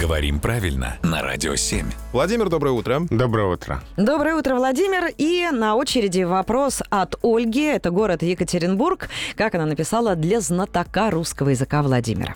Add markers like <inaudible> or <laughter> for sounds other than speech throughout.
Говорим правильно на Радио 7. Владимир, доброе утро. Доброе утро. Доброе утро, Владимир. И на очереди вопрос от Ольги. Это город Екатеринбург. Как она написала, для знатока русского языка Владимира.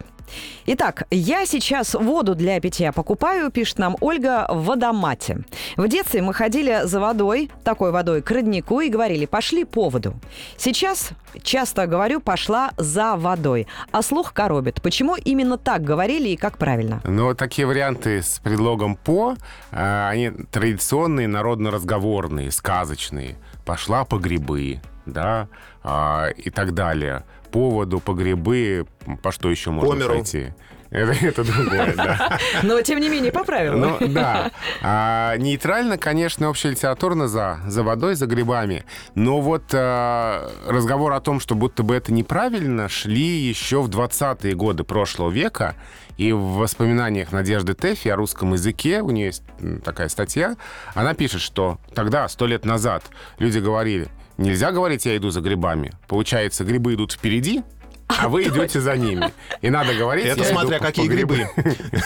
Итак, я сейчас воду для питья покупаю, пишет нам Ольга, в водомате. В детстве мы ходили за водой, такой водой, к роднику и говорили, пошли по воду. Сейчас часто говорю, пошла за водой. А слух коробит. Почему именно так говорили и как правильно? Ну, такие варианты с предлогом «по», э, они традиционные, народно-разговорные, сказочные. «Пошла по грибы», да, а, и так далее. По воду, по грибы, по что еще можно По миру. пойти? Это, это другое, да. <laughs> Но, тем не менее, по правилам. Ну, да. А, нейтрально, конечно, общелитературно за, за водой, за грибами. Но вот а, разговор о том, что будто бы это неправильно, шли еще в 20-е годы прошлого века. И в воспоминаниях Надежды Тэфи о русском языке, у нее есть такая статья, она пишет, что тогда, сто лет назад, люди говорили, нельзя говорить «я иду за грибами». Получается, грибы идут впереди, а вы идете за ними. И надо говорить... Это «Я смотря какие грибы.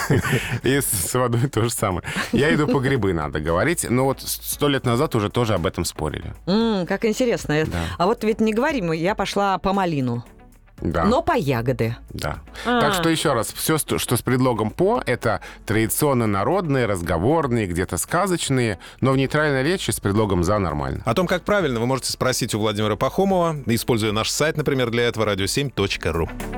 <laughs> И с водой то же самое. Я иду по грибы, надо говорить. Но вот сто лет назад уже тоже об этом спорили. Как интересно. А вот ведь не говорим, я пошла по малину, Да. но по ягоды. Да. А. Так что еще раз, все, что с предлогом по, это традиционно народные, разговорные, где-то сказочные, но в нейтральной речи с предлогом за нормально. О том, как правильно, вы можете спросить у Владимира Пахомова, используя наш сайт, например, для этого radio7.ru.